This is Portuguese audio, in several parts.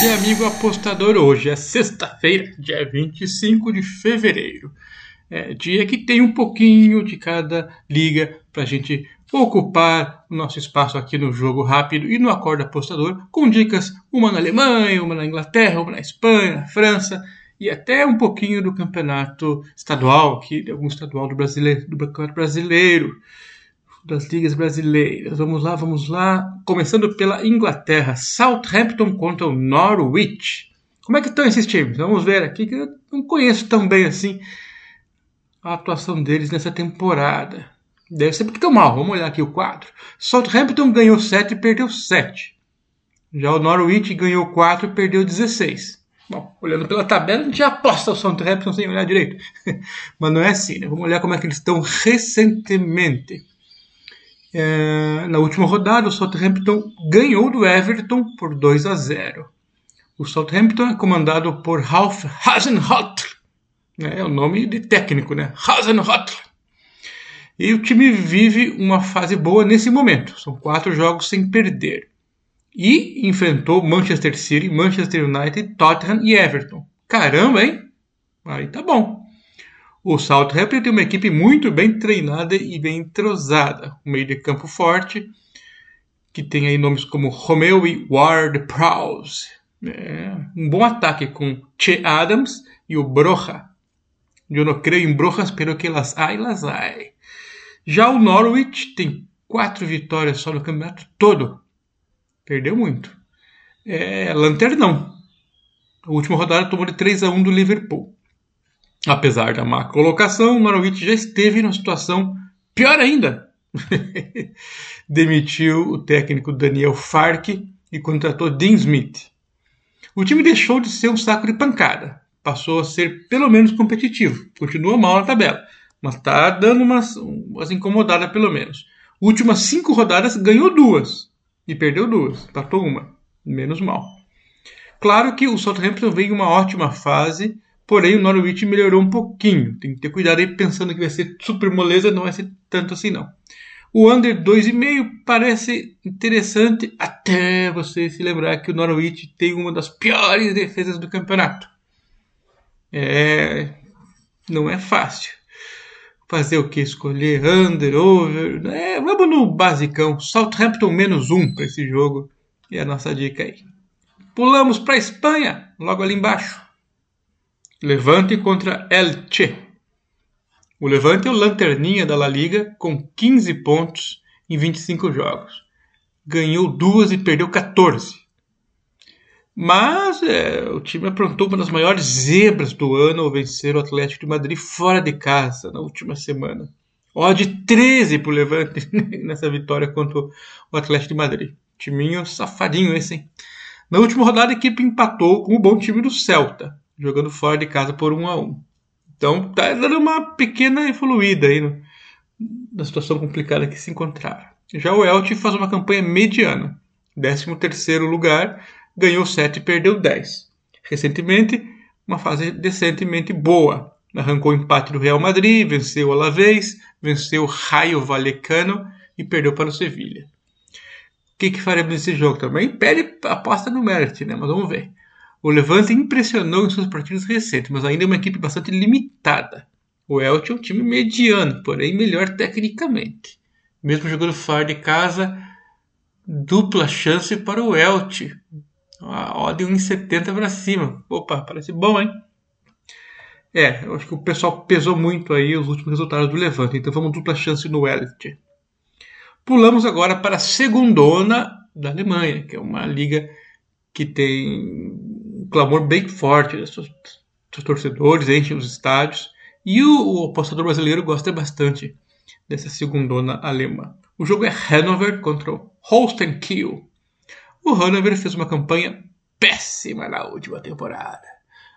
dia, amigo apostador. Hoje é sexta-feira, dia 25 de fevereiro. É dia que tem um pouquinho de cada liga para a gente ocupar o nosso espaço aqui no Jogo Rápido e no Acordo Apostador, com dicas uma na Alemanha, uma na Inglaterra, uma na Espanha, na França e até um pouquinho do campeonato estadual, aqui, de algum estadual do, brasileiro, do campeonato brasileiro das ligas brasileiras. Vamos lá, vamos lá. Começando pela Inglaterra, Southampton contra o Norwich. Como é que estão esses times? Vamos ver aqui que eu não conheço tão bem assim a atuação deles nessa temporada. Deve ser porque estão mal. Vamos olhar aqui o quadro. Southampton ganhou 7 e perdeu 7. Já o Norwich ganhou 4 e perdeu 16. Bom, olhando pela tabela, a gente já aposta o Southampton sem olhar direito. Mas não é assim, né? Vamos olhar como é que eles estão recentemente. É, na última rodada, o Southampton ganhou do Everton por 2 a 0. O Southampton é comandado por Ralph Hasenhutl, né? é o nome de técnico, né? Hasenhutl. E o time vive uma fase boa nesse momento. São quatro jogos sem perder. E enfrentou Manchester City, Manchester United, Tottenham e Everton. Caramba, hein? Aí tá bom. O Southampton tem uma equipe muito bem treinada e bem entrosada. Um meio de campo forte, que tem aí nomes como Romeo e Ward Prowse. É, um bom ataque com Che Adams e o Broja. Eu não creio em Brojas, pero que las hay, las hay. Já o Norwich tem quatro vitórias só no campeonato todo. Perdeu muito. É lanternão. A última rodada tomou de 3 a 1 do Liverpool. Apesar da má colocação, Norwich já esteve numa situação pior ainda. Demitiu o técnico Daniel Farke e contratou Dean Smith. O time deixou de ser um saco de pancada, passou a ser pelo menos competitivo. Continua mal na tabela, mas está dando umas, umas incomodadas pelo menos. Últimas cinco rodadas ganhou duas e perdeu duas, empatou uma, menos mal. Claro que o Southampton veio em uma ótima fase Porém, o Norwich melhorou um pouquinho. Tem que ter cuidado aí pensando que vai ser super moleza, não vai ser tanto assim não. O under 2,5 parece interessante até você se lembrar que o Norwich tem uma das piores defesas do campeonato. É, não é fácil. Fazer o que? Escolher under, over. É, vamos no basicão. Southampton menos um para esse jogo. É a nossa dica aí. Pulamos para Espanha, logo ali embaixo. Levante contra Elche. O Levante é o lanterninha da La Liga com 15 pontos em 25 jogos. Ganhou duas e perdeu 14. Mas é, o time aprontou uma das maiores zebras do ano ao vencer o Atlético de Madrid fora de casa na última semana. Odd 13 para o Levante nessa vitória contra o Atlético de Madrid. Timinho safadinho esse, hein? Na última rodada, a equipe empatou com o bom time do Celta jogando fora de casa por 1 a 1 Então tá dando uma pequena evoluída aí no, na situação complicada que se encontraram. Já o Elche faz uma campanha mediana, 13 lugar, ganhou 7 e perdeu 10. Recentemente, uma fase decentemente boa. Arrancou o empate do Real Madrid, venceu o Alavés, venceu o Raio Vallecano e perdeu para o Sevilha. O que, que faremos nesse jogo também? Pede aposta no Merit, né? Mas vamos ver. O Levante impressionou em suas partidas recentes, mas ainda é uma equipe bastante limitada. O Elche é um time mediano, porém melhor tecnicamente. Mesmo jogando fora de casa, dupla chance para o Elche. A odd 1,70 para cima. Opa, parece bom, hein? É, eu acho que o pessoal pesou muito aí os últimos resultados do Levante, então vamos dupla chance no Elche. Pulamos agora para a segundona da Alemanha, que é uma liga que tem um clamor bem forte dos seus, torcedores, enchem os estádios. E o, o, apostador brasileiro gosta bastante dessa segundona alemã. O jogo é Hannover contra o Holstein Kiel. O Hannover fez uma campanha péssima na última temporada.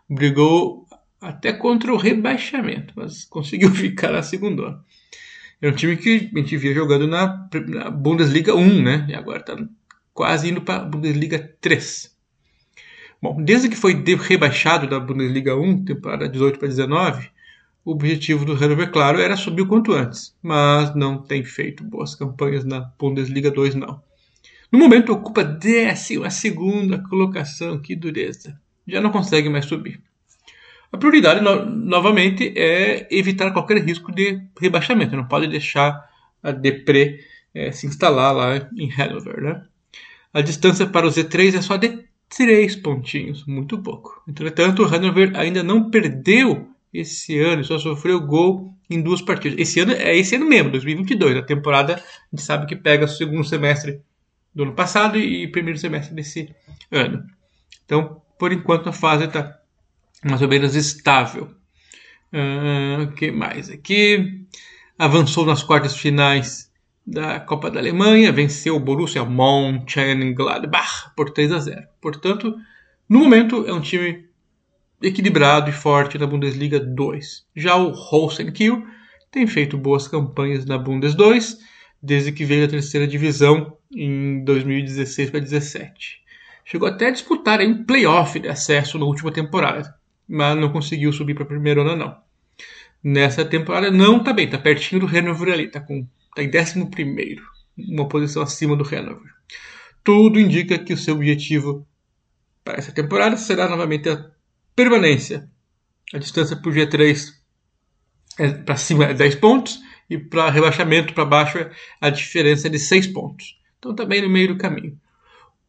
Brigou até contra o rebaixamento, mas conseguiu ficar na segunda. É um time que a gente via jogando na, na Bundesliga 1, né? E agora está quase indo para a Bundesliga 3. Bom, desde que foi rebaixado da Bundesliga 1, temporada 18 para 19, o objetivo do Hannover, claro, era subir o quanto antes, mas não tem feito boas campanhas na Bundesliga 2, não. No momento ocupa décima segunda colocação, que dureza. Já não consegue mais subir. A prioridade, no, novamente, é evitar qualquer risco de rebaixamento. Não pode deixar a Depre é, se instalar lá em Hanover. Né? A distância para o Z3 é só de 3 pontinhos, muito pouco. Entretanto, o Hanover ainda não perdeu esse ano, só sofreu gol em duas partidas. Esse ano é esse ano mesmo, 2022. A temporada a gente sabe que pega o segundo semestre do ano passado e primeiro semestre desse ano. Então, por enquanto, a fase está mais ou menos estável. O uh, que mais aqui? Avançou nas quartas finais da Copa da Alemanha, venceu o Borussia Mönchengladbach por 3 a 0. Portanto, no momento é um time equilibrado e forte na Bundesliga 2. Já o Holstein Kiel tem feito boas campanhas na Bundes 2 desde que veio da terceira divisão em 2016 para 2017. Chegou até a disputar um playoff de acesso na última temporada, mas não conseguiu subir para a primeira onda não. Nessa temporada não está bem, está pertinho do Hannover ali, está tá em 11 uma posição acima do Hannover. Tudo indica que o seu objetivo para essa temporada será novamente a permanência. A distância para o G3 é, para cima é 10 pontos e para rebaixamento para baixo é a diferença é de 6 pontos. Então também no meio do caminho.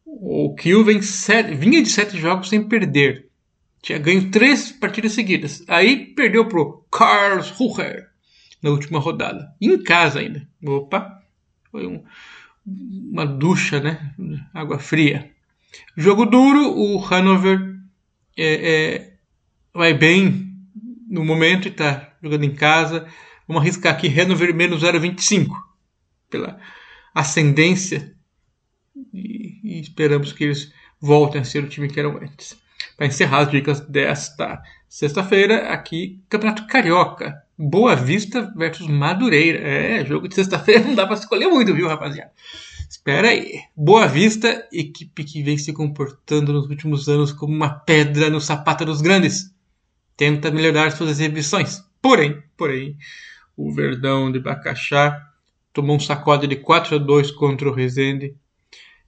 O Kiel vinha de 7 jogos sem perder. Tinha ganho 3 partidas seguidas. Aí perdeu para o Karlsruher na última rodada. Em casa ainda. Opa! Foi um, uma ducha, né? Água fria. Jogo duro, o Hannover é, é, vai bem no momento e está jogando em casa. Vamos arriscar aqui Hannover menos 0,25 pela ascendência e, e, esperamos que eles voltem a ser o time que eram antes. Para encerrar as dicas desta sexta-feira, aqui Campeonato Carioca. Boa Vista versus Madureira. É, jogo de sexta-feira não dá para escolher muito, viu, rapaziada? Espera aí. Boa Vista, equipe que vem se comportando nos últimos anos como uma pedra no sapato dos grandes. Tenta melhorar suas exibições. Porém, porém, o Verdão de Bacaxá tomou um sacode de 4 a 2 contra o Rezende.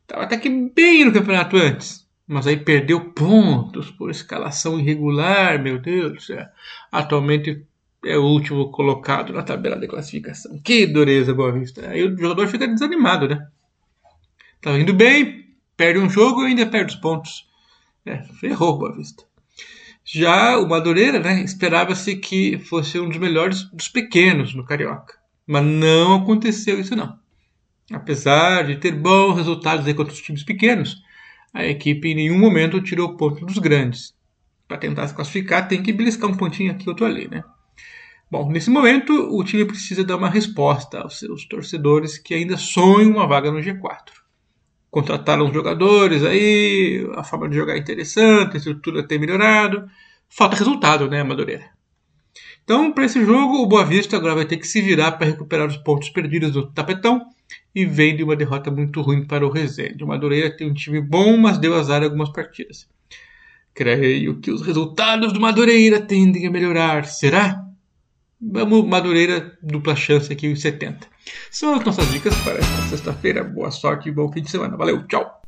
Estava até que bem no campeonato antes, mas aí perdeu pontos por escalação irregular, meu Deus do céu. Atualmente é o último colocado na tabela de classificação. Que dureza, Boa Vista. Aí o jogador fica desanimado, né? Tá indo bem, perde um jogo e ainda perde os pontos. É, ferrou Boa Vista. Já o Madureira, né, esperava-se que fosse um dos melhores dos pequenos no Carioca. Mas não aconteceu isso não. Apesar de ter bons resultados contra os times pequenos, a equipe em nenhum momento tirou ponto dos grandes. Para tentar se classificar, tem que beliscar um pontinho aqui, outro ali, né? Bom, nesse momento, o time precisa dar uma resposta aos seus torcedores que ainda sonham uma vaga no G4. Contrataram os jogadores aí, a forma de jogar é interessante, a estrutura tem melhorado. Falta resultado, né, Madureira? Então, para esse jogo, o Boa Vista agora vai ter que se virar para recuperar os pontos perdidos do tapetão e vem de uma derrota muito ruim para o Resende. O Madureira tem um time bom, mas deu azar em algumas partidas. Creio que os resultados do Madureira tendem a melhorar. Será? Vamos, Madureira, dupla chance aqui em 70. São as nossas dicas para esta sexta-feira. Boa sorte e bom fim de semana. Valeu, tchau!